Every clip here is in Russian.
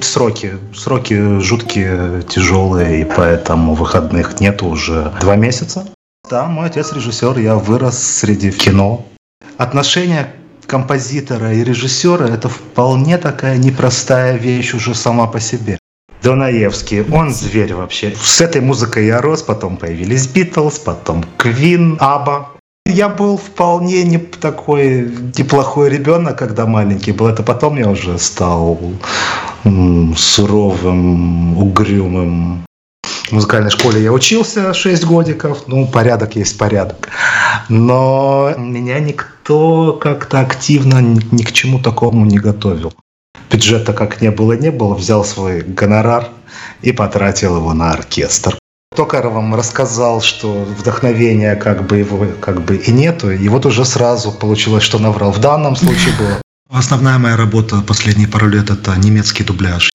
Сроки, сроки жуткие, тяжелые, и поэтому выходных нет уже два месяца. Да, мой отец режиссер, я вырос среди кино. Отношения композитора и режиссера – это вполне такая непростая вещь уже сама по себе. Донаевский, он зверь вообще. С этой музыкой я рос, потом появились Битлз, потом Квин, Аба. Я был вполне не такой неплохой ребенок, когда маленький был. Это потом я уже стал суровым, угрюмым. В музыкальной школе я учился 6 годиков, ну, порядок есть порядок. Но меня никто как-то активно ни к чему такому не готовил. Бюджета как не было, не было, взял свой гонорар и потратил его на оркестр. Токар вам рассказал, что вдохновения как бы его как бы и нету, и вот уже сразу получилось, что наврал. В данном случае было. Основная моя работа последние пару лет это немецкий дубляж.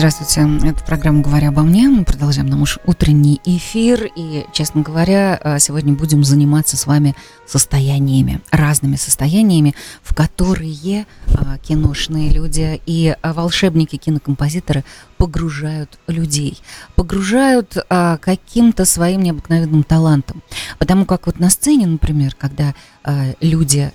Здравствуйте, это программа «Говоря обо мне». Мы продолжаем наш утренний эфир. И, честно говоря, э, сегодня будем заниматься с вами состояниями, разными состояниями, в которые э, киношные люди и э, волшебники, кинокомпозиторы погружают людей. Погружают каким-то своим необыкновенным талантом. Потому как вот на сцене, например, когда люди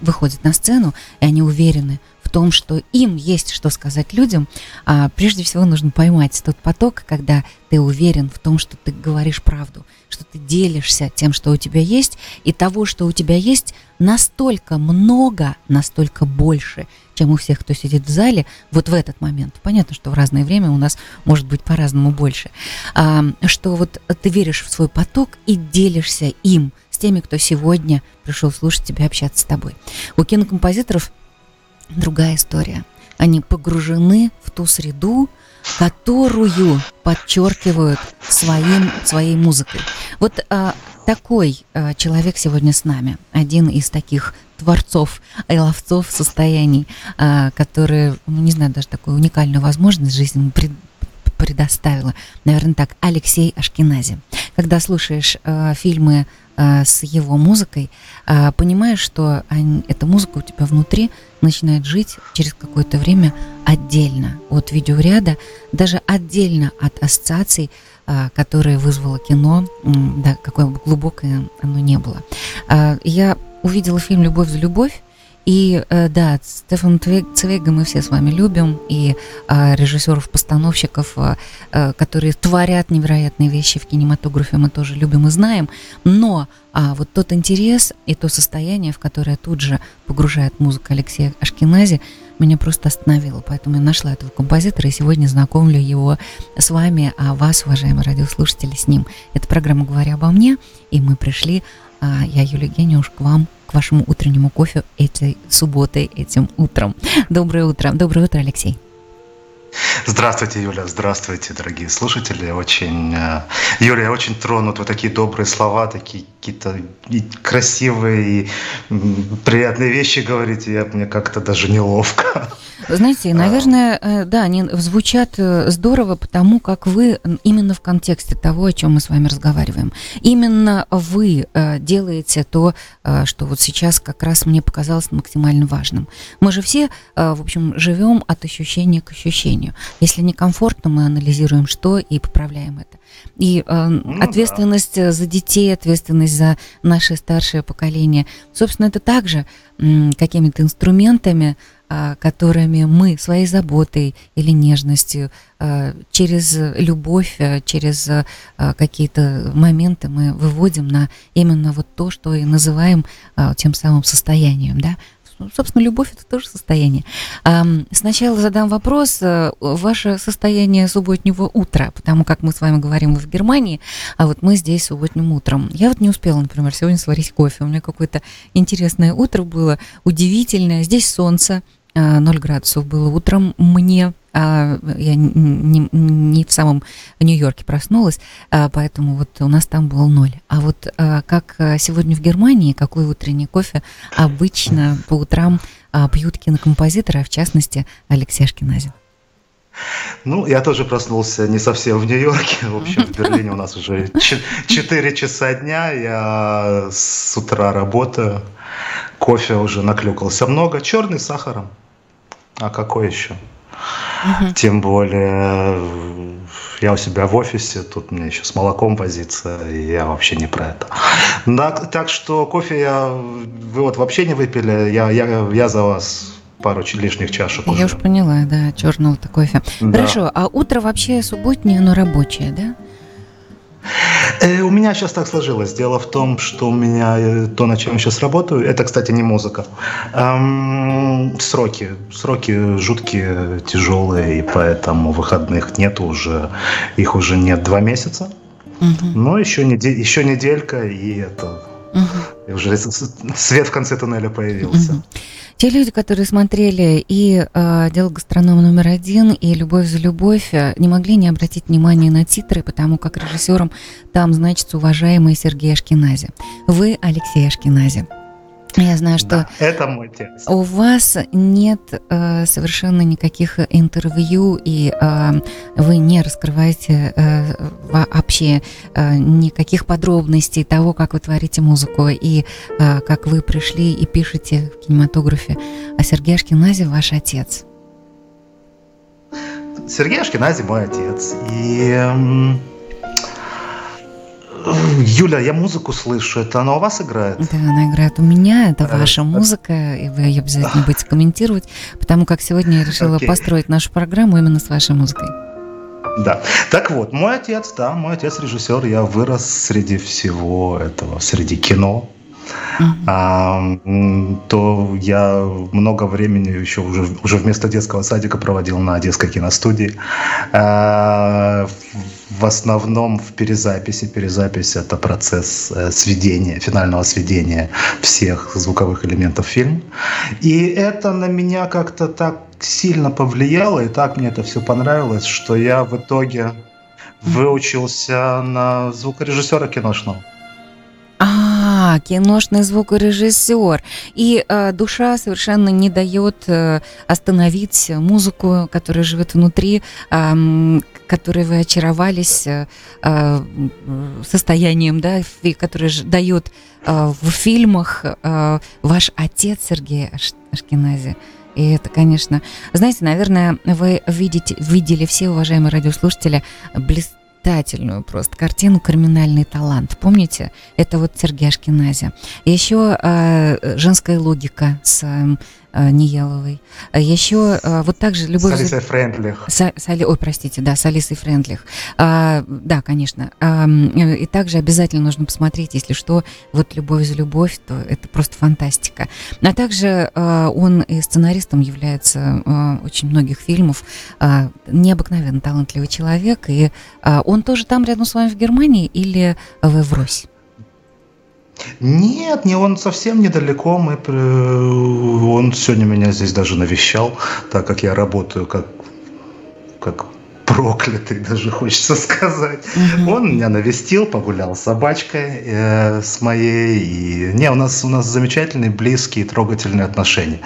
выходят на сцену, и они уверены – том, что им есть что сказать людям, а прежде всего нужно поймать тот поток, когда ты уверен в том, что ты говоришь правду, что ты делишься тем, что у тебя есть, и того, что у тебя есть, настолько много, настолько больше, чем у всех, кто сидит в зале, вот в этот момент. Понятно, что в разное время у нас может быть по-разному больше. А, что вот ты веришь в свой поток и делишься им с теми, кто сегодня пришел слушать тебя, общаться с тобой. У кинокомпозиторов другая история. Они погружены в ту среду, которую подчеркивают своим, своей музыкой. Вот а, такой а, человек сегодня с нами, один из таких творцов и ловцов состояний, а, которые, ну, не знаю, даже такую уникальную возможность жизнь пред, предоставила. Наверное, так, Алексей Ашкенази. Когда слушаешь а, фильмы а, с его музыкой, а, понимаешь, что эта музыка у тебя внутри начинает жить через какое-то время отдельно от видеоряда, даже отдельно от ассоциаций, а, которые вызвало кино, да, какое бы глубокое оно не было. Я увидела фильм «Любовь за любовь», и э, да, Стефан Цвейга мы все с вами любим, и э, режиссеров, постановщиков, э, э, которые творят невероятные вещи в кинематографе, мы тоже любим и знаем. Но а вот тот интерес и то состояние, в которое тут же погружает музыка Алексея Ашкенази, меня просто остановило. Поэтому я нашла этого композитора и сегодня знакомлю его с вами, а вас, уважаемые радиослушатели, с ним. Это программа «Говоря обо мне», и мы пришли, а, я, Юлия Гениуш, к вам к вашему утреннему кофе этой субботой, этим утром. Доброе утро. Доброе утро, Алексей. Здравствуйте, Юля, здравствуйте, дорогие слушатели. Очень, э, Юля, я очень тронут. Вот такие добрые слова, такие какие-то красивые и приятные вещи говорите. Я, мне как-то даже неловко. Знаете, а. наверное, э, да, они звучат э, здорово, потому как вы именно в контексте того, о чем мы с вами разговариваем. Именно вы делаете то, что вот сейчас как раз мне показалось максимально важным. Мы же все, в общем, живем от ощущения к ощущению сожалению. Если некомфортно, мы анализируем, что, и поправляем это. И э, ну, ответственность да. за детей, ответственность за наше старшее поколение, собственно, это также э, какими-то инструментами, э, которыми мы своей заботой или нежностью, э, через любовь, э, через э, какие-то моменты мы выводим на именно вот то, что и называем э, тем самым состоянием, да, собственно, любовь это тоже состояние. Сначала задам вопрос. Э, ваше состояние субботнего утра, потому как мы с вами говорим в Германии, а вот мы здесь субботним утром. Я вот не успела, например, сегодня сварить кофе. У меня какое-то интересное утро было, удивительное. Здесь солнце, 0 градусов было утром мне а, я не, не в самом Нью-Йорке проснулась, а, поэтому вот у нас там был ноль. А вот а, как сегодня в Германии, какой утренний кофе обычно по утрам пьют кинокомпозиторы, а в частности Алексей Ашкиназин? Ну, я тоже проснулся не совсем в Нью-Йорке. В общем, в Берлине у нас уже 4 часа дня. Я с утра работаю. Кофе уже наклюкался много. Черный с сахаром. А какой еще? Угу. Тем более я у себя в офисе, тут мне еще с молоком возиться, и я вообще не про это. Да, так что кофе я, вы вот вообще не выпили, я, я, я за вас пару лишних чашек Я уже. уж поняла, да, черного-то кофе. Да. Хорошо, а утро вообще субботнее, оно рабочее, да? Э, у меня сейчас так сложилось. Дело в том, что у меня э, то, на чем я сейчас работаю, это, кстати, не музыка. Эм, сроки. Сроки жуткие, тяжелые, и поэтому выходных нет уже. Их уже нет два месяца. Угу. Но еще, недель, еще неделька, и это... Угу. И уже свет в конце туннеля появился. Угу. Те люди, которые смотрели и э, «Дело гастронома номер один», и «Любовь за любовь», э, не могли не обратить внимания на титры, потому как режиссером там значится уважаемый Сергей Ашкинази. Вы Алексей Ашкинази. Я знаю, что да, это мой текст. у вас нет э, совершенно никаких интервью, и э, вы не раскрываете э, вообще э, никаких подробностей того, как вы творите музыку, и э, как вы пришли и пишете в кинематографе. А Сергей Ашкинази ваш отец. Сергей Ашкинази мой отец. И... Э, Юля, я музыку слышу. Это она у вас играет? Да, она играет у меня. Это а, ваша музыка, и вы ее обязательно будете комментировать, потому как сегодня я решила okay. построить нашу программу именно с вашей музыкой. Да. Так вот, мой отец, да, мой отец режиссер. Я вырос среди всего этого, среди кино, а, то я много времени еще уже, уже вместо детского садика проводил на Одесской киностудии. А, в основном в перезаписи. Перезапись – это процесс э, сведения, финального сведения всех звуковых элементов фильма. И это на меня как-то так сильно повлияло, и так мне это все понравилось, что я в итоге выучился на звукорежиссера киношного. А, киношный звукорежиссер. И э, душа совершенно не дает э, остановить музыку, которая живет внутри, э, которой вы очаровались э, э, состоянием, да, который дает э, в фильмах э, ваш отец Сергей Ашкенази. И это, конечно, знаете, наверное, вы видите, видели все, уважаемые радиослушатели, блестящие блистательную просто картину «Криминальный талант». Помните? Это вот Сергей Ашкинази. Еще э, «Женская логика» с э, Ниеловой. Еще э, вот также «Любовь...» С Алисой Френдлих. С, с, ой, простите, да, с Алисой Френдлих. А, да, конечно. А, и также обязательно нужно посмотреть, если что, вот «Любовь за любовь», то это просто фантастика. А также а, он и сценаристом является а, очень многих фильмов. А, необыкновенно талантливый человек, и а, он тоже там рядом с вами в Германии или вы в Русь? Нет, не он совсем недалеко. Мы, он сегодня меня здесь даже навещал, так как я работаю как, как проклятый, даже хочется сказать. Угу. Он меня навестил, погулял с собачкой э, с моей. И... Не, у нас, у нас замечательные, близкие, трогательные отношения.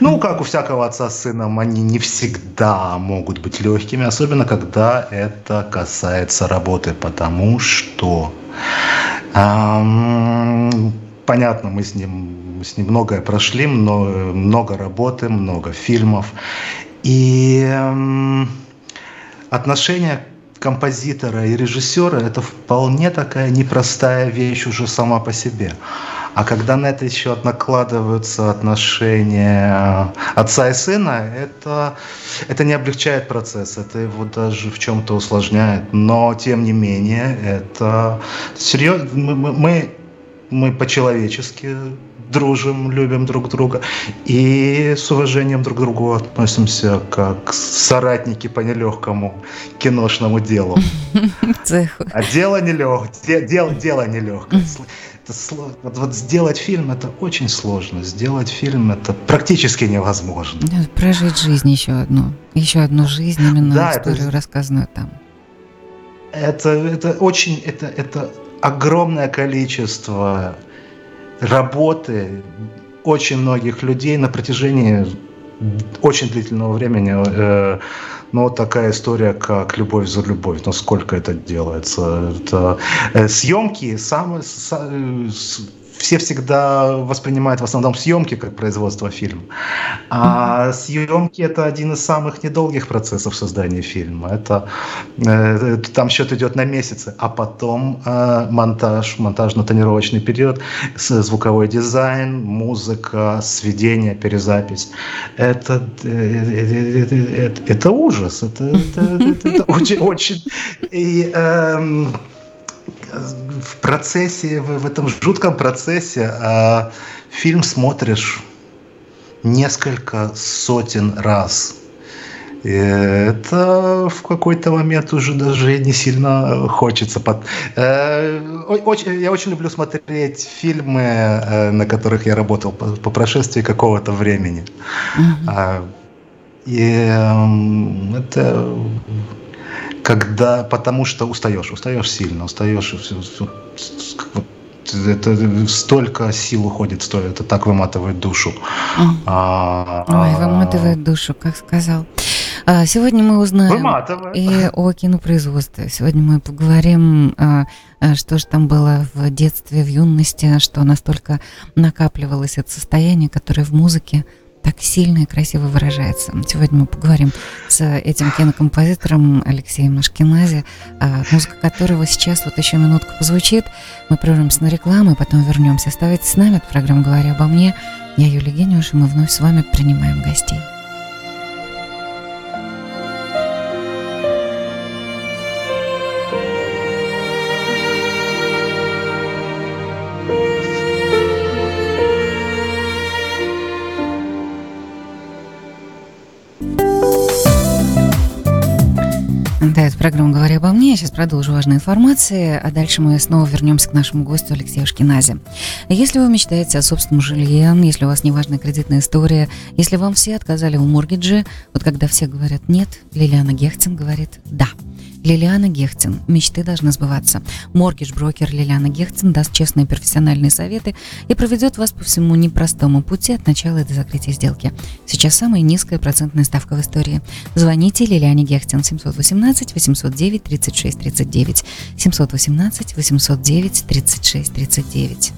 Ну, как у всякого отца с сыном, они не всегда могут быть легкими, особенно когда это касается работы, потому что Понятно, мы с ним, с ним многое прошли, много, много работы, много фильмов. И отношения композитора и режиссера это вполне такая непростая вещь уже сама по себе. А когда на это еще накладываются отношения отца и сына, это, это не облегчает процесс, это его даже в чем-то усложняет. Но, тем не менее, это серьезно. Мы, мы, мы по-человечески дружим, любим друг друга и с уважением друг к другу относимся как соратники по нелегкому киношному делу. А дело нелегкое, дело, дело нелегкое. Это, вот сделать фильм это очень сложно. Сделать фильм это практически невозможно. Прожить жизнь еще одну. Еще одну жизнь, именно да, историю, это, рассказанную там. Это, это очень, это, это огромное количество работы очень многих людей на протяжении очень длительного времени. Э, ну, такая история, как «Любовь за любовь». Ну, сколько это делается? Это э, съемки, самые, все всегда воспринимают в основном съемки как производство фильма. А съемки это один из самых недолгих процессов создания фильма. Это э, там счет идет на месяцы, а потом э, монтаж, монтажно-тонировочный период, звуковой дизайн, музыка, сведение, перезапись. Это э, это, это, это ужас. Это, это, это, это очень очень и эм, в процессе, в, в этом жутком процессе э, фильм смотришь несколько сотен раз. И это в какой-то момент уже даже не сильно хочется. Под... Э, очень, я очень люблю смотреть фильмы, э, на которых я работал по, по прошествии какого-то времени. Mm-hmm. И э, это когда, потому что устаешь, устаешь сильно, устаешь, это столько сил уходит, стоит, это так выматывает душу. А, Ой, выматывает душу, как сказал. А, сегодня мы узнаем Выматывает. и о кинопроизводстве. Сегодня мы поговорим, а, что же там было в детстве, в юности, что настолько накапливалось это состояние, которое в музыке так сильно и красиво выражается. Сегодня мы поговорим с этим кинокомпозитором Алексеем Ашкенази, а, музыка которого сейчас вот еще минутку позвучит. Мы прервемся на рекламу и потом вернемся. Оставайтесь с нами, это программа «Говоря обо мне». Я Юлия Гениуш, и мы вновь с вами принимаем гостей. Это программа «Говоря обо мне». Я сейчас продолжу важные информации, а дальше мы снова вернемся к нашему гостю Алексею Шкиназе. Если вы мечтаете о собственном жилье, если у вас неважная кредитная история, если вам все отказали в моргидже, вот когда все говорят «нет», Лилиана Гехтин говорит «да». Лилиана Гехтин. Мечты должны сбываться. Моргидж-брокер Лилиана Гехтин даст честные профессиональные советы и проведет вас по всему непростому пути от начала до закрытия сделки. Сейчас самая низкая процентная ставка в истории. Звоните Лилиане Гехтин 718 809 36 39 718 809 36 39.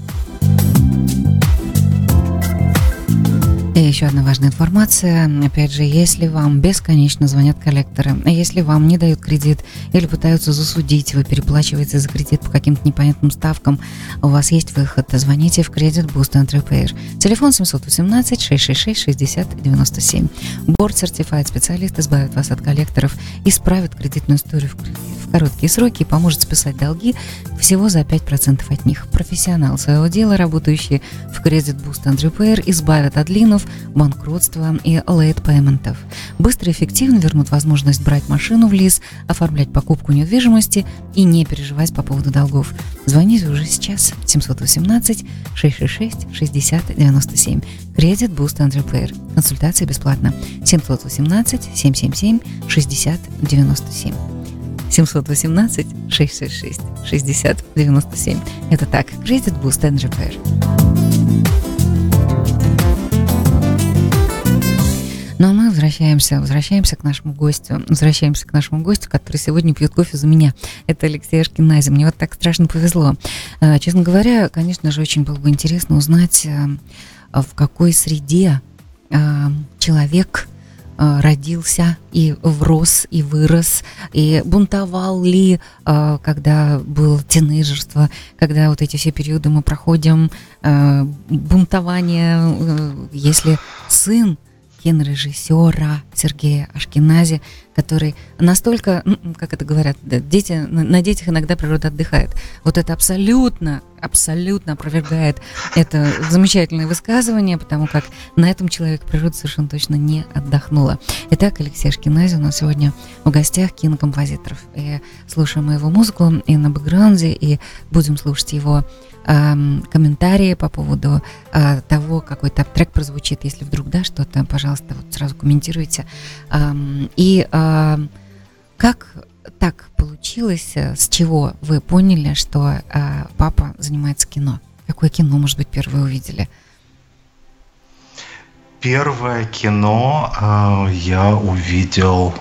И еще одна важная информация. Опять же, если вам бесконечно звонят коллекторы, если вам не дают кредит или пытаются засудить, вы переплачиваете за кредит по каким-то непонятным ставкам, у вас есть выход. Звоните в кредит Boost and. Телефон 718 666 60 97. Борт Certified специалист избавит вас от коллекторов, исправит кредитную историю в кредит короткие сроки и поможет списать долги всего за 5% от них. Профессионал своего дела, работающий в Credit Boost and избавят от линов, банкротства и late пейментов. Быстро и эффективно вернут возможность брать машину в лиз, оформлять покупку недвижимости и не переживать по поводу долгов. Звоните уже сейчас 718 666 60 97. Credit Boost and Repair. Консультация бесплатна. 718 777 60 97. 718 666 60 97. Это так, Credit Boost and Repair. Ну а мы возвращаемся, возвращаемся к нашему гостю, возвращаемся к нашему гостю, который сегодня пьет кофе за меня. Это Алексей Ашкинази. Мне вот так страшно повезло. А, честно говоря, конечно же, очень было бы интересно узнать, а, в какой среде а, человек Э, родился и врос, и вырос, и бунтовал ли, э, когда был тинейджерство, когда вот эти все периоды мы проходим, э, бунтование, если сын кинорежиссера Сергея Ашкенази, который настолько, как это говорят, дети, на детях иногда природа отдыхает. Вот это абсолютно, абсолютно опровергает это замечательное высказывание, потому как на этом человек природа совершенно точно не отдохнула. Итак, Алексей Ашкинази у нас сегодня в гостях кинокомпозиторов. И слушаем его музыку и на бэкграунде, и будем слушать его комментарии по поводу э, того, какой то трек прозвучит, если вдруг, да, что-то, пожалуйста, вот сразу комментируйте. И как так получилось, э, с чего вы поняли, что э, папа занимается кино? Какое кино, может быть, первое увидели? Первое кино э, я увидел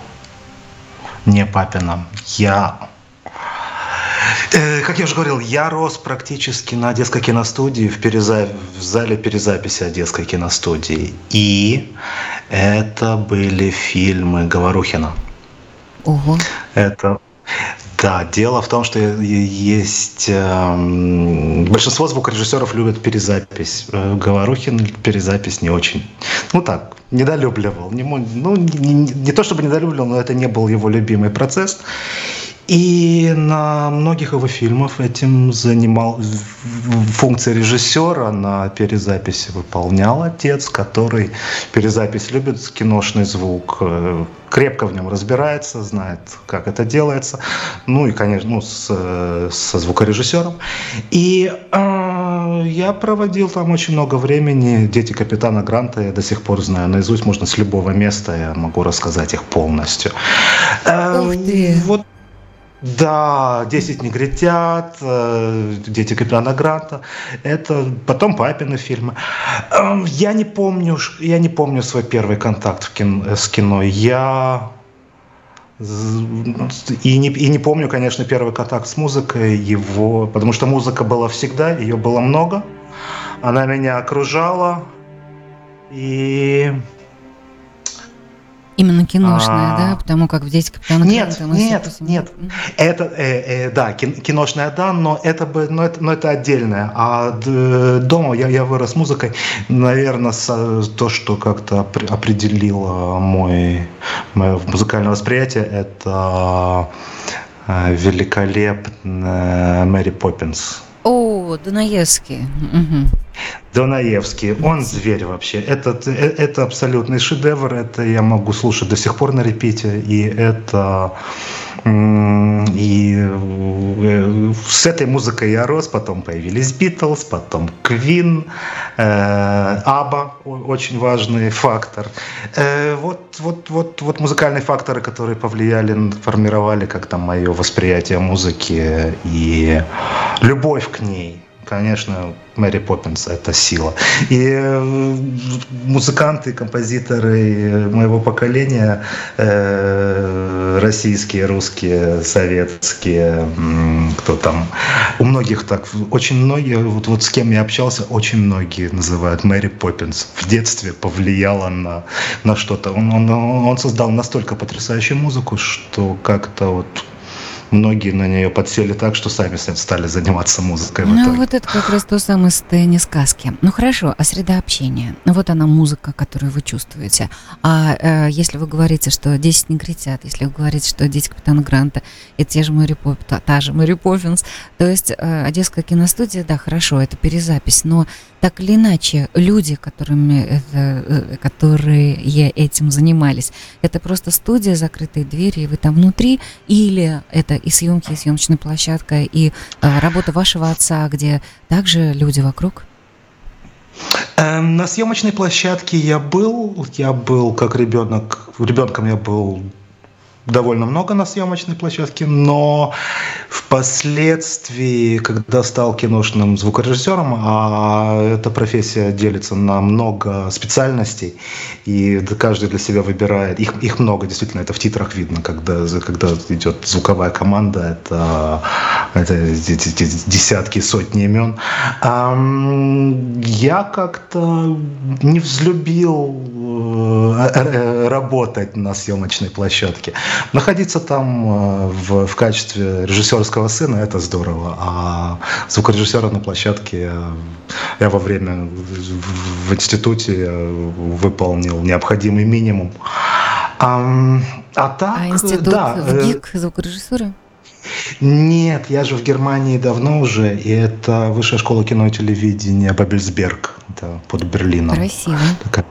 не папина. Я как я уже говорил, я рос практически на Одесской киностудии, в, переза... в зале перезаписи Одесской киностудии. И это были фильмы Говорухина. Ого. Это да, дело в том, что есть э, большинство звукорежиссеров любят перезапись. Э, Говорухин перезапись не очень. Ну так, недолюбливал. Не, ну, не, не, не то чтобы недолюбливал, но это не был его любимый процесс. И на многих его фильмах этим занимал функция режиссера на перезаписи выполнял отец, который перезапись любит, киношный звук, э, крепко в нем разбирается, знает, как это делается. Ну и, конечно, ну, с, со звукорежиссером. И э, я проводил там очень много времени. Дети капитана Гранта я до сих пор знаю наизусть. Можно с любого места, я могу рассказать их полностью. Э, Ух ты! Вот да, «Десять негритят», э, «Дети капитана Гранта». Это потом папины фильмы. Эм, я не помню, я не помню свой первый контакт кино, с кино. Я и не, и не помню, конечно, первый контакт с музыкой его, потому что музыка была всегда, ее было много, она меня окружала, и Именно киношная, да? Потому как в «Дети капитана Нет, Крента» нет, нет. Это, э, э, да, киношная, да, но это, бы, но это, но это отдельное. А дома я, я вырос музыкой. Наверное, то, что как-то определило мой, мое музыкальное восприятие, это э, великолепная Мэри Поппинс. О, Дунаевский. Угу. Донаевский, он зверь вообще. Это, э, это абсолютный шедевр, это я могу слушать до сих пор на репите, и это и э, с этой музыкой я рос, потом появились Битлз, потом Квин, э, Аба, очень важный фактор. Вот, вот, вот, вот музыкальные факторы, которые повлияли, формировали как-то мое восприятие музыки и любовь к ней конечно, Мэри Поппинс – это сила. И э, музыканты, композиторы моего поколения, э, российские, русские, советские, кто там, у многих так, очень многие, вот, вот с кем я общался, очень многие называют Мэри Поппинс. В детстве повлияла на, на что-то. Он, он, он создал настолько потрясающую музыку, что как-то вот многие на нее подсели так, что сами стали заниматься музыкой. Ну, вот это как раз то самое состояние сказки. Ну, хорошо, а среда общения? Ну, вот она музыка, которую вы чувствуете. А э, если вы говорите, что 10 негритят, если вы говорите, что дети капитана Гранта, это те же Мэри Поп, та, та же Мэри Поппинс, то есть э, Одесская киностудия, да, хорошо, это перезапись, но так или иначе, люди, которыми это, э, которые этим занимались, это просто студия, закрытые двери, и вы там внутри, или это и съемки, и съемочная площадка, и э, работа вашего отца, где также люди вокруг? Эм, на съемочной площадке я был, я был как ребенок, ребенком я был довольно много на съемочной площадке, но впоследствии, когда стал киношным звукорежиссером, а эта профессия делится на много специальностей, и каждый для себя выбирает, их, их много, действительно, это в титрах видно, когда, когда идет звуковая команда, это, это десятки, сотни имен. Я как-то не взлюбил работать на съемочной площадке. Находиться там э, в, в качестве режиссерского сына – это здорово, а звукорежиссера на площадке я во время в институте выполнил необходимый минимум. А, а так, а институт да. в э, ГИК звукорежиссуры? Нет, я же в Германии давно уже, и это Высшая школа кино и телевидения Бабельсберг, это под Берлином. Красиво. Такая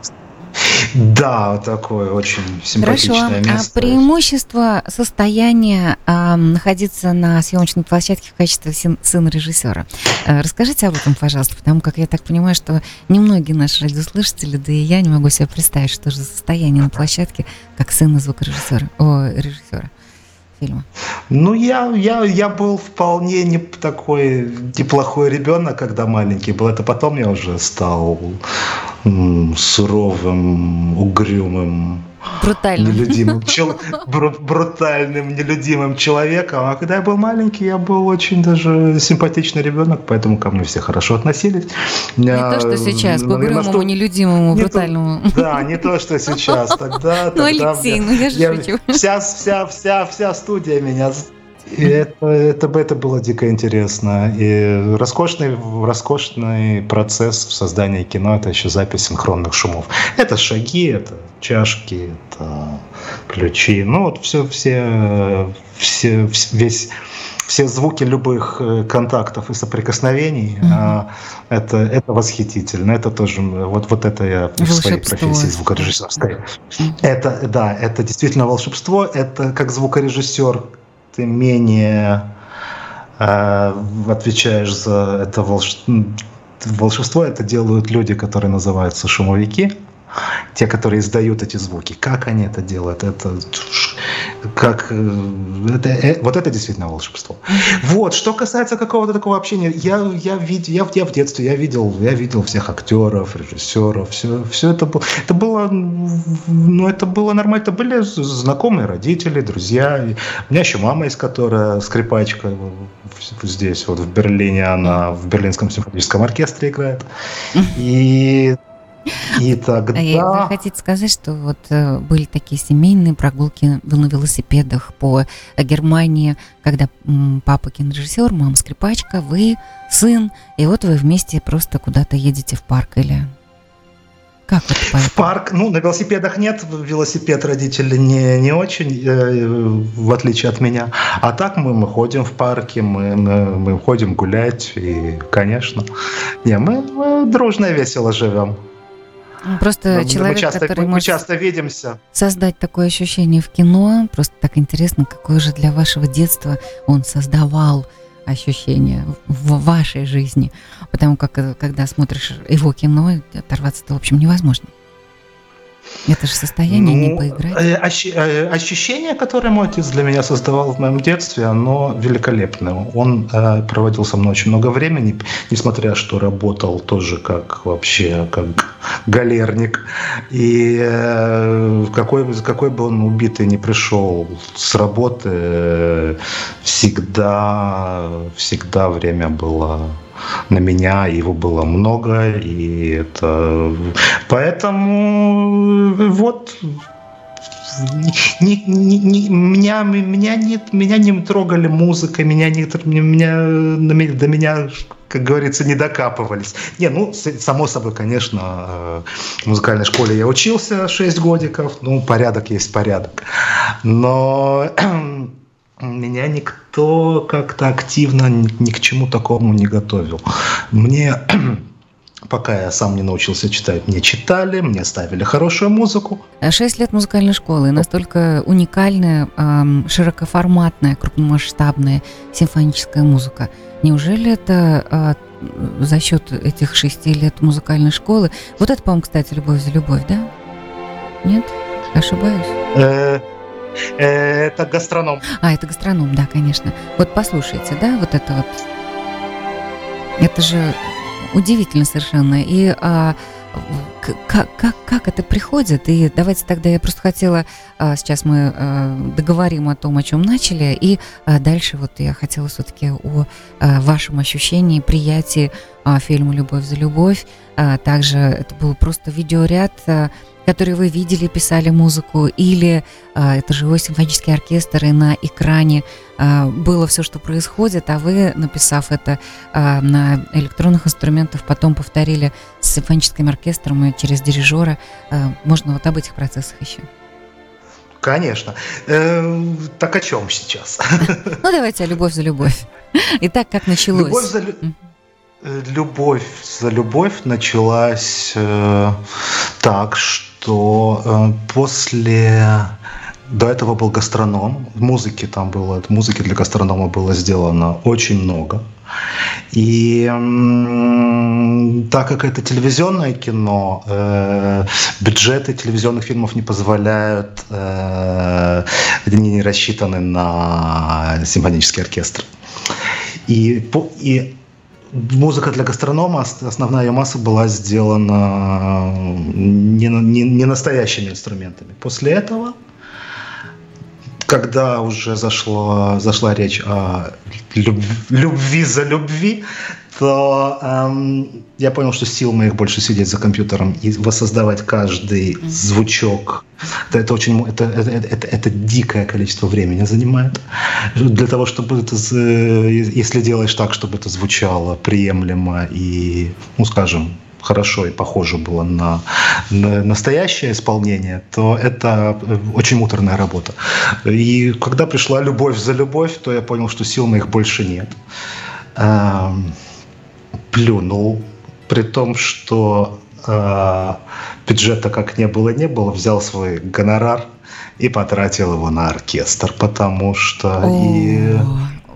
да, такое очень симпатичное Хорошо. место. А преимущество состояния э, находиться на съемочной площадке в качестве сын, сына режиссера. Э, расскажите об этом, пожалуйста, потому как я так понимаю, что немногие наши радиослушатели, да и я не могу себе представить, что же состояние на площадке как сына звукорежиссера, о, режиссера фильма? Ну, я, я, я был вполне не такой неплохой ребенок, когда маленький был. Это потом я уже стал м, суровым, угрюмым брутальным. нелюдимым, чел, бру, брутальным, нелюдимым человеком. А когда я был маленький, я был очень даже симпатичный ребенок, поэтому ко мне все хорошо относились. Не я, то, что сейчас, к угрюмому, нелюдимому, не брутальному. То, да, не то, что сейчас. Тогда, ну, Алексей, ну я же шучу. Вся, вся, вся, вся студия меня и это, это, это было дико интересно. И роскошный, роскошный процесс в создании кино – это еще запись синхронных шумов. Это шаги, это чашки, это ключи. Ну, вот все, все, все, весь все звуки любых э, контактов и соприкосновений, mm-hmm. это, это восхитительно. Это тоже, вот, вот это я в своей профессии звукорежиссерской. Mm-hmm. Это, да, это действительно волшебство. Это как звукорежиссер, ты менее э, отвечаешь за это волшебство. Волшебство это делают люди, которые называются шумовики те, которые издают эти звуки. Как они это делают? Это как э, это, э, вот это действительно волшебство. Вот что касается какого-то такого общения, я я видел, я, я в детстве я видел, я видел всех актеров, режиссеров, все все это было, это было, ну это было нормально, это были знакомые родители, друзья. У меня еще мама есть, которая скрипачка здесь вот в Берлине, она в берлинском симфоническом оркестре играет, и и тогда... Вы хотите сказать, что вот э, были такие семейные прогулки на велосипедах по Германии, когда папа кинорежиссер, мама скрипачка, вы сын, и вот вы вместе просто куда-то едете в парк или как это В парк, ну, на велосипедах нет, велосипед родители не, не очень, э, в отличие от меня. А так мы, мы ходим в парке, мы, мы, мы ходим гулять, и, конечно, не, мы, мы дружно и весело живем. Просто мы, человек, мы часто, который мы, может часто видимся. создать такое ощущение в кино, просто так интересно, какое же для вашего детства он создавал ощущение в вашей жизни. Потому как, э, когда смотришь его кино, оторваться-то, в общем, невозможно. Это же состояние ну, не поиграть. Э, э, ощущение, которое мой отец для меня создавал в моем детстве, оно великолепное. Он э, проводил со мной очень много времени, несмотря что работал тоже как вообще как галерник. И э, какой, какой бы он убитый не пришел с работы, э, всегда, всегда время было на меня, его было много, и это... Поэтому вот не, не, не, меня, меня, нет, меня не трогали музыка, меня, не, меня, до меня, как говорится, не докапывались. Не, ну, само собой, конечно, э, в музыкальной школе я учился 6 годиков, ну, порядок есть порядок. Но меня никто как-то активно ни к чему такому не готовил. Мне Пока я сам не научился читать, мне читали, мне ставили хорошую музыку. Шесть лет музыкальной школы, настолько уникальная, широкоформатная, крупномасштабная симфоническая музыка. Неужели это а, за счет этих шести лет музыкальной школы? Вот это, по-моему, кстати, «Любовь за любовь», да? Нет? Ошибаюсь? Э, это гастроном. А, это гастроном, да, конечно. Вот послушайте, да, вот это вот. Это же удивительно совершенно. И а, как, как, как это приходит? И давайте тогда я просто хотела, а, сейчас мы а, договорим о том, о чем начали, и а, дальше вот я хотела все-таки о а, вашем ощущении, приятии а, фильма «Любовь за любовь». А, также это был просто видеоряд а, которые вы видели, писали музыку, или а, это живой симфонический оркестр, и на экране а, было все, что происходит, а вы, написав это а, на электронных инструментах, потом повторили с симфоническим оркестром и через дирижера. А, можно вот об этих процессах еще. Конечно. Э, так о чем сейчас? Ну, давайте любовь за любовь. Итак, как началось? Любовь за, любовь, за любовь началась э, так, что э, после до этого был гастроном. Музыки там было, музыки для гастронома было сделано очень много. И так как это телевизионное кино, э, бюджеты телевизионных фильмов не позволяют, э, они не рассчитаны на симфонический оркестр. И, и музыка для гастронома, основная ее масса была сделана не, не, не настоящими инструментами. После этого когда уже зашло, зашла речь о любви, любви за любви, то эм, я понял, что сил моих больше сидеть за компьютером и воссоздавать каждый звучок. Это, очень это, это, это, это дикое количество времени занимает. Для того, чтобы это, если делаешь так, чтобы это звучало приемлемо и, ну, скажем, хорошо и похоже было на, на настоящее исполнение, то это э, очень муторная работа. И когда пришла любовь за любовь, то я понял, что сил моих больше нет. Эм, плюнул, при том, что э, бюджета как не было, не было, взял свой гонорар и потратил его на оркестр, потому что О, и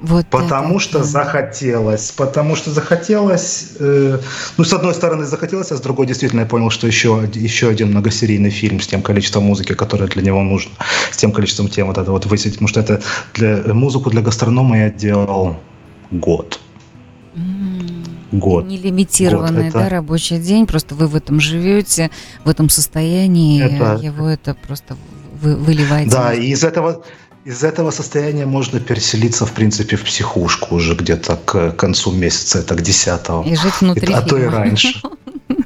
вот потому это, что да. захотелось, потому что захотелось, э, ну, с одной стороны захотелось, а с другой действительно я понял, что еще, еще один многосерийный фильм с тем количеством музыки, которое для него нужно, с тем количеством тем вот это вот высветить, потому что это для, музыку для гастронома я делал год. Год. Нелимитированный, год. Это... да, рабочий день, просто вы в этом живете, в этом состоянии, это... его это просто вы, выливаете. Да, и из этого из этого состояния можно переселиться, в принципе, в психушку уже где-то к концу месяца, это к десятого. И жить внутри А то и раньше.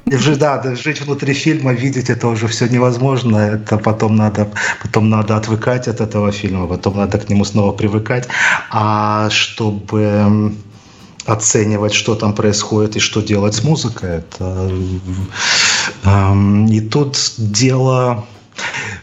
И жить, да, да, жить внутри фильма, видеть это уже все невозможно. Это потом надо, потом надо отвыкать от этого фильма, потом надо к нему снова привыкать. А чтобы оценивать, что там происходит и что делать с музыкой, это... Эм, и тут дело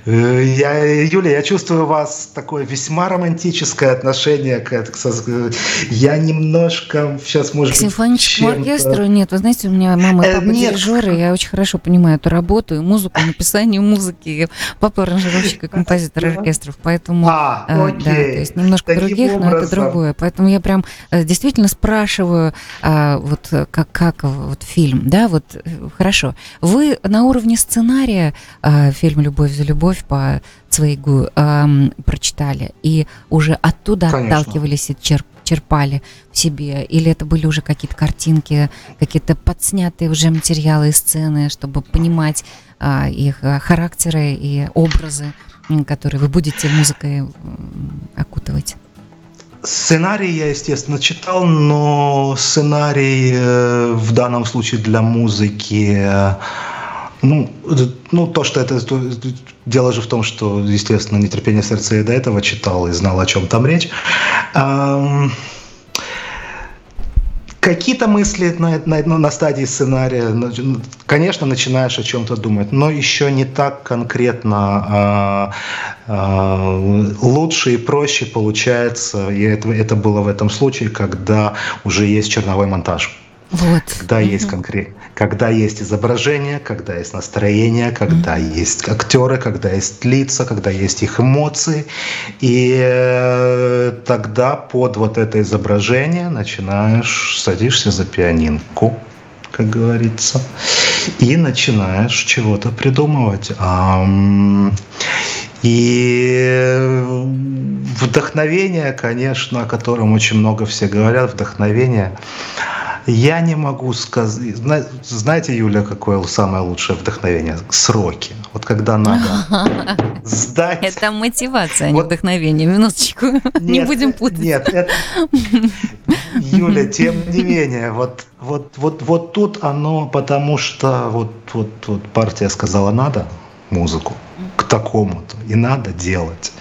я, Юля, я чувствую у вас такое весьма романтическое отношение к этому. Я немножко сейчас, может К симфоническому оркестру нет. Вы знаете, у меня мама и э, папа нет. дирижеры, я очень хорошо понимаю эту работу и музыку, написание музыки. Папа аранжировщик и композитор оркестров, поэтому а, э, да, то есть немножко Таким других, образом. но это другое. Поэтому я прям действительно спрашиваю, вот как, как вот фильм, да, вот хорошо. Вы на уровне сценария фильм «Любовь за любовь» любовь по Цвейгу эм, прочитали и уже оттуда Конечно. отталкивались и черп, черпали в себе? Или это были уже какие-то картинки, какие-то подснятые уже материалы и сцены, чтобы понимать э, их э, характеры и образы, которые вы будете музыкой окутывать? Сценарий я, естественно, читал, но сценарий э, в данном случае для музыки э, ну, ну, то, что это... Дело же в том, что, естественно, «Нетерпение сердца» я до этого читал и знал, о чем там речь. Какие-то мысли на, на, ну, на стадии сценария, ну, конечно, начинаешь о чем-то думать, но еще не так конкретно а, а, лучше и проще получается. И это, это было в этом случае, когда уже есть черновой монтаж. Вот. Когда угу. есть конкрет, когда есть изображение, когда есть настроение, когда угу. есть актеры, когда есть лица, когда есть их эмоции, и э, тогда под вот это изображение начинаешь садишься за пианинку, как говорится, и начинаешь чего-то придумывать. И вдохновение, конечно, о котором очень много все говорят, вдохновение я не могу сказать. Знаете, Юля, какое самое лучшее вдохновение? Сроки. Вот когда надо сдать. Это мотивация, а не вдохновение. Минуточку. Не будем путать. Нет, это... Юля, тем не менее, вот, вот, вот, вот тут оно, потому что вот, вот, вот партия сказала надо музыку к такому-то, и надо делать.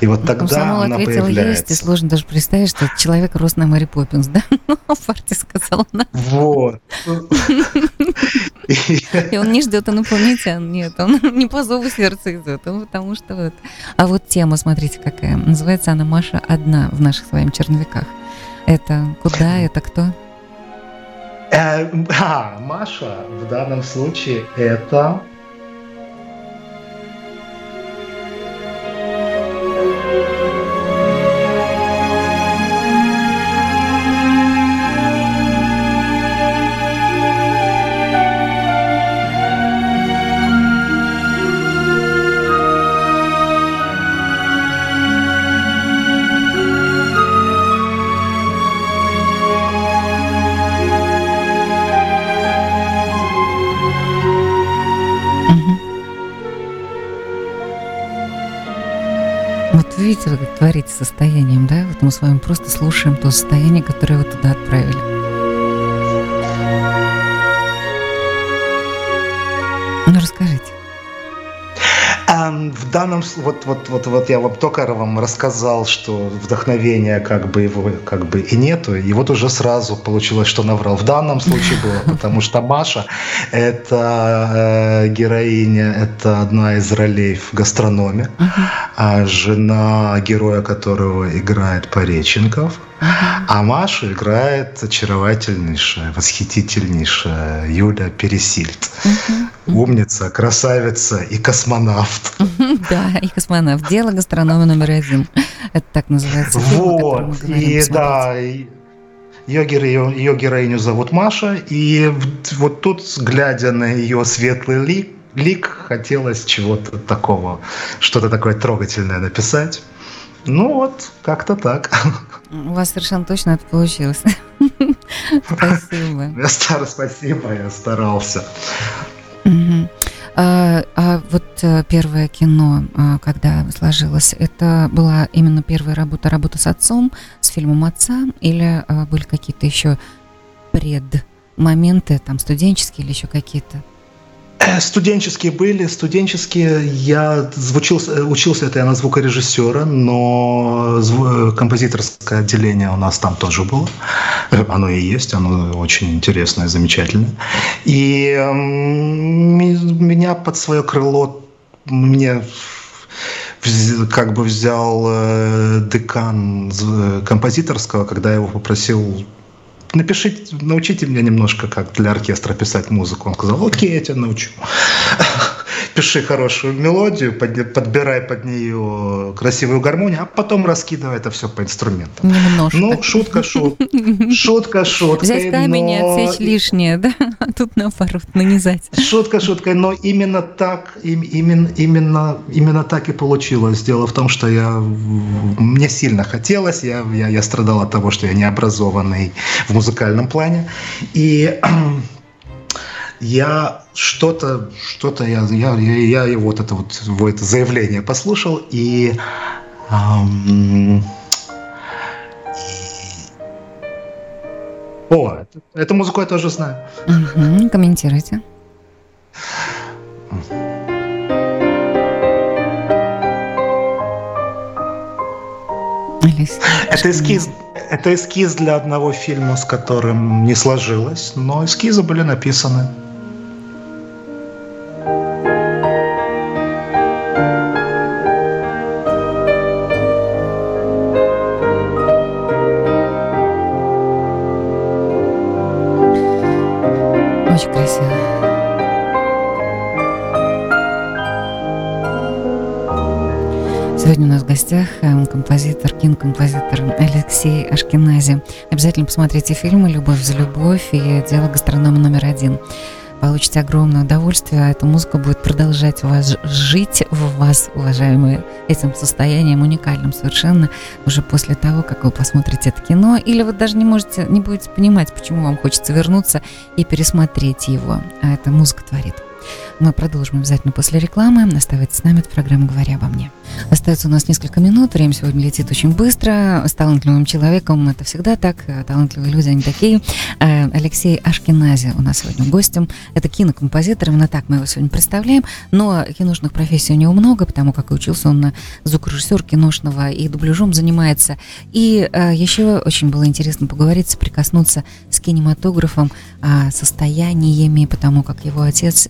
И вот ну, тогда Комсомол она ответил, появляется. есть, и сложно даже представить, что человек рос на Мэри Поппинс, да? Ну, Фарти сказал. Вот. И он не ждет инопланетян, нет, он не по зову сердца идет, потому что вот. А вот тема, смотрите, какая. Называется она «Маша одна» в наших с вами черновиках. Это куда, это кто? Э, а, Маша в данном случае это видите, как творите состоянием, да? Вот мы с вами просто слушаем то состояние, которое вы туда отправили. В данном вот вот вот вот я вам только вам рассказал, что вдохновения как бы его как бы и нету, и вот уже сразу получилось, что наврал. В данном случае было, потому что Маша это э, героиня, это одна из ролей в гастрономе, а жена героя, которого играет Пореченков. А Машу играет очаровательнейшая, восхитительнейшая Юля Пересильд. Умница, красавица и космонавт. Да, и космонавт. Дело гастронома номер один. Это так называется. Вот, и да, ее, ее, ее героиню зовут Маша, и вот тут, глядя на ее светлый лик, лик хотелось чего-то такого, что-то такое трогательное написать. Ну вот, как-то так. У вас совершенно точно это получилось. Спасибо. Я стар, спасибо, я старался. А, а вот э, первое кино, а, когда сложилось, это была именно первая работа, работа с отцом, с фильмом отца, или а, были какие-то еще предмоменты, там студенческие или еще какие-то? Э, студенческие были, студенческие. Я звучился, учился это я на звукорежиссера, но композиторское отделение у нас там тоже было. Э, оно и есть, оно очень интересное, замечательное. И э, меня под свое крыло мне как бы взял э, декан композиторского, когда я его попросил напишите, научите меня немножко, как для оркестра писать музыку. Он сказал, окей, я тебя научу. Пиши хорошую мелодию, подбирай под нее красивую гармонию, а потом раскидывай это все по инструментам. Немножко. Ну, шутка, шутка. Шутка, шутка. Взять камень и отсечь лишнее, да? А тут наоборот, нанизать. Шутка, шутка. Но именно так, именно, именно, именно так и получилось. Дело в том, что я, мне сильно хотелось, я, я, я страдал от того, что я не образованный в музыкальном плане. И я что-то, что-то я, я, я, я вот это вот, вот это заявление послушал и, эм, и... о, эту музыку я тоже знаю. Угу, комментируйте. Это эскиз, это эскиз для одного фильма, с которым не сложилось, но эскизы были написаны. Кинокомпозитор Алексей Ашкенази. Обязательно посмотрите фильмы «Любовь за любовь» и «Дело гастронома номер один». Получите огромное удовольствие, а эта музыка будет продолжать у вас жить в вас, уважаемые, этим состоянием уникальным совершенно уже после того, как вы посмотрите это кино, или вы даже не можете, не будете понимать, почему вам хочется вернуться и пересмотреть его, а эта музыка творит. Мы продолжим обязательно после рекламы. Оставайтесь с нами, это программа «Говоря обо мне». Остается у нас несколько минут, время сегодня летит очень быстро. С талантливым человеком это всегда так, талантливые люди, они такие. Э, Алексей Ашкенази у нас сегодня гостем. Это кинокомпозитор, именно так мы его сегодня представляем. Но киношных профессий у него много, потому как учился он на звукорежиссер киношного и дубляжом занимается. И э, еще очень было интересно поговорить, соприкоснуться с кинематографом, а, состояниями, потому как его отец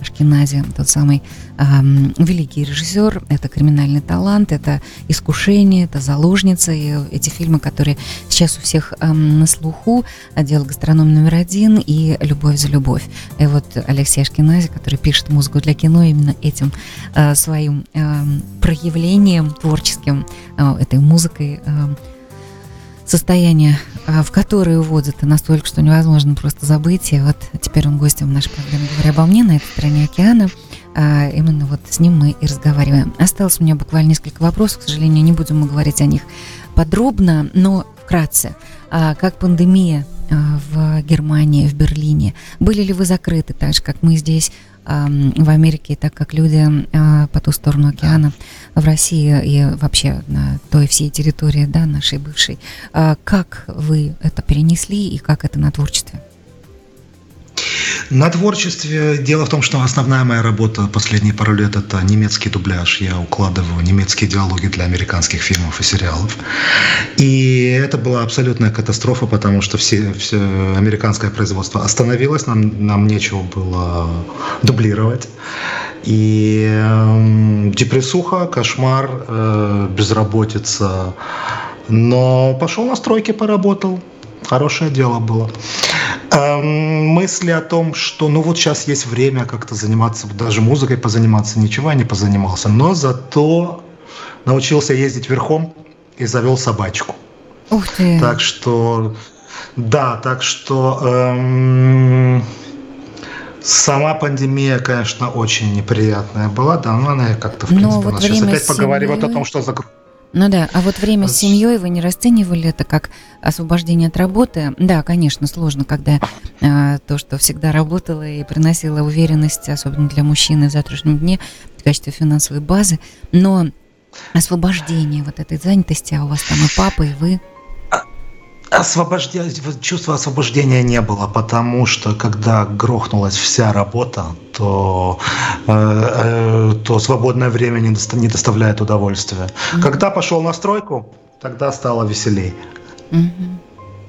Ашкенази, тот самый эм, великий режиссер, это криминальный талант, это искушение, это заложница, и эти фильмы, которые сейчас у всех эм, на слуху, «Отдел гастроном номер один» и «Любовь за любовь». И вот Алексей Ашкенази, который пишет музыку для кино, именно этим э, своим э, проявлением творческим, э, этой музыкой э, состояние, в которое уводит настолько, что невозможно просто забыть. И вот теперь он гостем нашей программы «Говоря обо мне» на этой стороне океана. А, именно вот с ним мы и разговариваем. Осталось у меня буквально несколько вопросов, к сожалению, не будем мы говорить о них подробно, но вкратце. А, как пандемия в Германии, в Берлине? Были ли вы закрыты, так же, как мы здесь в Америке, так как люди а, по ту сторону океана в России и вообще на той всей территории да, нашей бывшей. А как вы это перенесли и как это на творчестве? На творчестве дело в том, что основная моя работа последние пару лет – это немецкий дубляж. Я укладываю немецкие диалоги для американских фильмов и сериалов. И это была абсолютная катастрофа, потому что все, все американское производство остановилось, нам, нам нечего было дублировать. И э, депрессуха, кошмар, э, безработица. Но пошел на стройке, поработал. Хорошее дело было. Эм, мысли о том, что ну вот сейчас есть время как-то заниматься, даже музыкой позаниматься, ничего я не позанимался, но зато научился ездить верхом и завел собачку. Ух ты. Так что, да, так что эм, сама пандемия, конечно, очень неприятная была, да, но она как-то, в принципе, но вот у нас сейчас опять семьи... поговорим о том, что закрыто ну да, а вот время с семьей вы не расценивали это как освобождение от работы? Да, конечно, сложно, когда а, то, что всегда работало и приносило уверенность, особенно для мужчины в завтрашнем дне в качестве финансовой базы, но освобождение вот этой занятости, а у вас там и папа, и вы – Освобождения, чувства освобождения не было, потому что когда грохнулась вся работа, то, э, э, то свободное время не, доста, не доставляет удовольствия. Mm-hmm. Когда пошел на стройку, тогда стало веселей. Mm-hmm.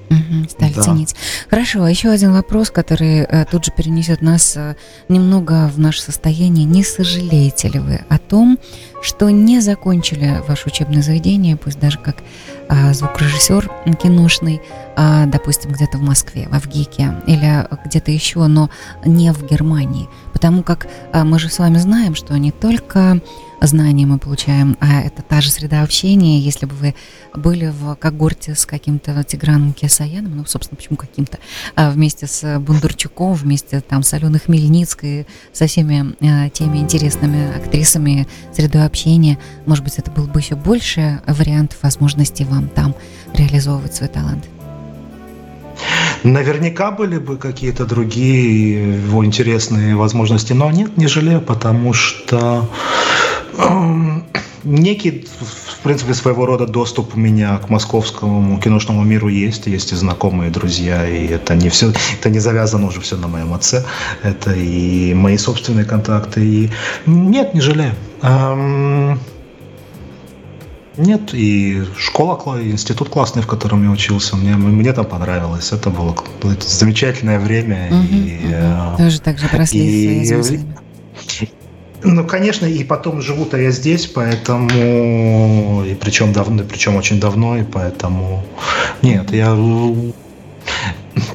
Угу, стали да. ценить. Хорошо, а еще один вопрос, который э, тут же перенесет нас э, немного в наше состояние. Не сожалеете ли вы о том, что не закончили ваше учебное заведение, пусть даже как э, звукорежиссер киношный, э, допустим, где-то в Москве, в Авгике или где-то еще, но не в Германии? Потому как э, мы же с вами знаем, что не только знания мы получаем, а это та же среда общения. Если бы вы были в когорте с каким-то Тиграном Кесаяном, ну, собственно, почему каким-то, а вместе с Бондарчуком, вместе там с Аленой Хмельницкой, со всеми а, теми интересными актрисами, средой общения, может быть, это был бы еще больше вариантов возможностей вам там реализовывать свой талант. Наверняка были бы какие-то другие его интересные возможности, но нет, не жалею, потому что некий, в принципе, своего рода доступ у меня к московскому киношному миру есть. Есть и знакомые, и друзья, и это не все, это не завязано уже все на моем отце. Это и мои собственные контакты. И нет, не жалею. Нет, и школа, и институт классный, в котором я учился, мне, мне там понравилось. Это было, было замечательное время. Угу, и, угу. Тоже так же росли и, ну, конечно, и потом живу-то я здесь, поэтому и причем давно, причем очень давно, и поэтому нет, я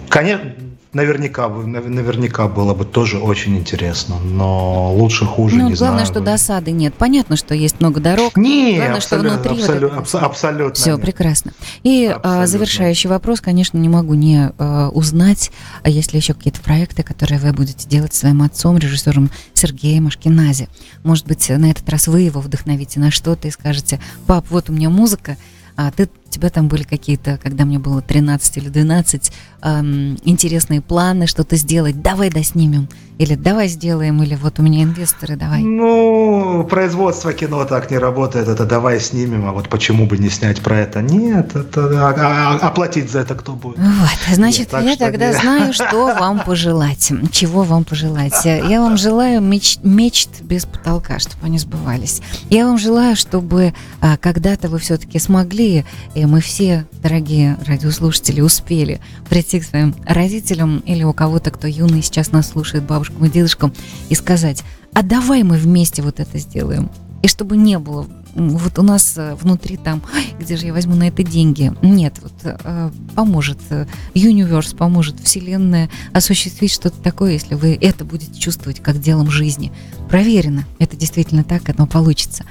конечно Наверняка, наверняка было бы тоже очень интересно, но лучше хуже ну, не главное, знаю. что досады нет. Понятно, что есть много дорог. Нет, главное, что внутри абсолютно, вот это... абсолютно. Все нет. прекрасно. И а, абсолютно. завершающий вопрос, конечно, не могу не а, узнать, а есть ли еще какие-то проекты, которые вы будете делать своим отцом, режиссером Сергеем Ашкенази. Может быть, на этот раз вы его вдохновите на что-то и скажете, пап, вот у меня музыка, а ты тебя там были какие-то, когда мне было 13 или 12, эм, интересные планы что-то сделать, давай доснимем, или давай сделаем, или вот у меня инвесторы, давай. Ну, производство кино так не работает, это давай снимем, а вот почему бы не снять про это? Нет, это а, а, а оплатить за это кто будет? Вот, значит, нет, я тогда нет. знаю, что вам пожелать, чего вам пожелать. Я вам желаю меч, мечт без потолка, чтобы они сбывались. Я вам желаю, чтобы а, когда-то вы все-таки смогли, и мы все, дорогие радиослушатели, успели прийти к своим родителям или у кого-то, кто юный сейчас нас слушает, бабушкам и дедушкам, и сказать, а давай мы вместе вот это сделаем. И чтобы не было вот у нас э, внутри там, где же я возьму на это деньги? Нет, вот э, поможет э, Universe, поможет Вселенная осуществить что-то такое, если вы это будете чувствовать как делом жизни. Проверено, это действительно так, оно получится.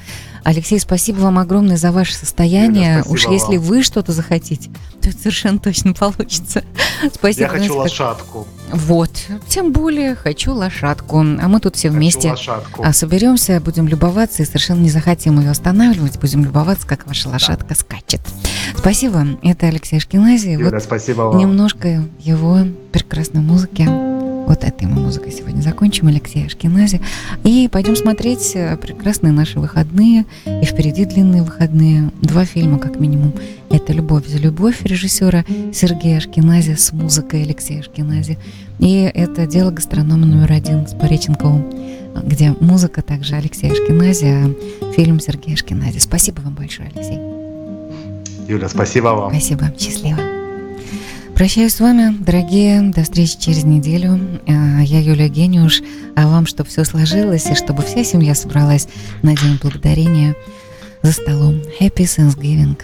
Алексей, спасибо вам огромное за ваше состояние. Юля, Уж вам. если вы что-то захотите, то это совершенно точно получится. Спасибо. Я хочу лошадку. Вот. Тем более хочу лошадку. А мы тут все хочу вместе лошадку. А, соберемся, будем любоваться и совершенно не захотим ее останавливать. Будем любоваться, как ваша лошадка да. скачет. Спасибо. Это Алексей Шкинази. Юля, вот спасибо вам. Немножко его прекрасной музыки. Вот этой мы музыкой сегодня закончим, Алексей Ашкинази. И пойдем смотреть э, прекрасные наши выходные. И впереди длинные выходные. Два фильма, как минимум. Это «Любовь за любовь» режиссера Сергея Ашкинази с музыкой Алексея Ашкинази. И это «Дело гастронома номер один» с Пореченковым, где музыка также Алексея Ашкинази, а фильм Сергея Ашкинази. Спасибо вам большое, Алексей. Юля, спасибо вам. Спасибо. Счастливо. Прощаюсь с вами, дорогие. До встречи через неделю. А, я Юлия Гениуш. А вам, чтобы все сложилось и чтобы вся семья собралась на День Благодарения за столом. Happy Thanksgiving.